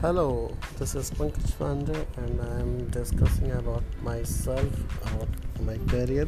Hello, this is Pankaj Pandey and I am discussing about myself, about my career.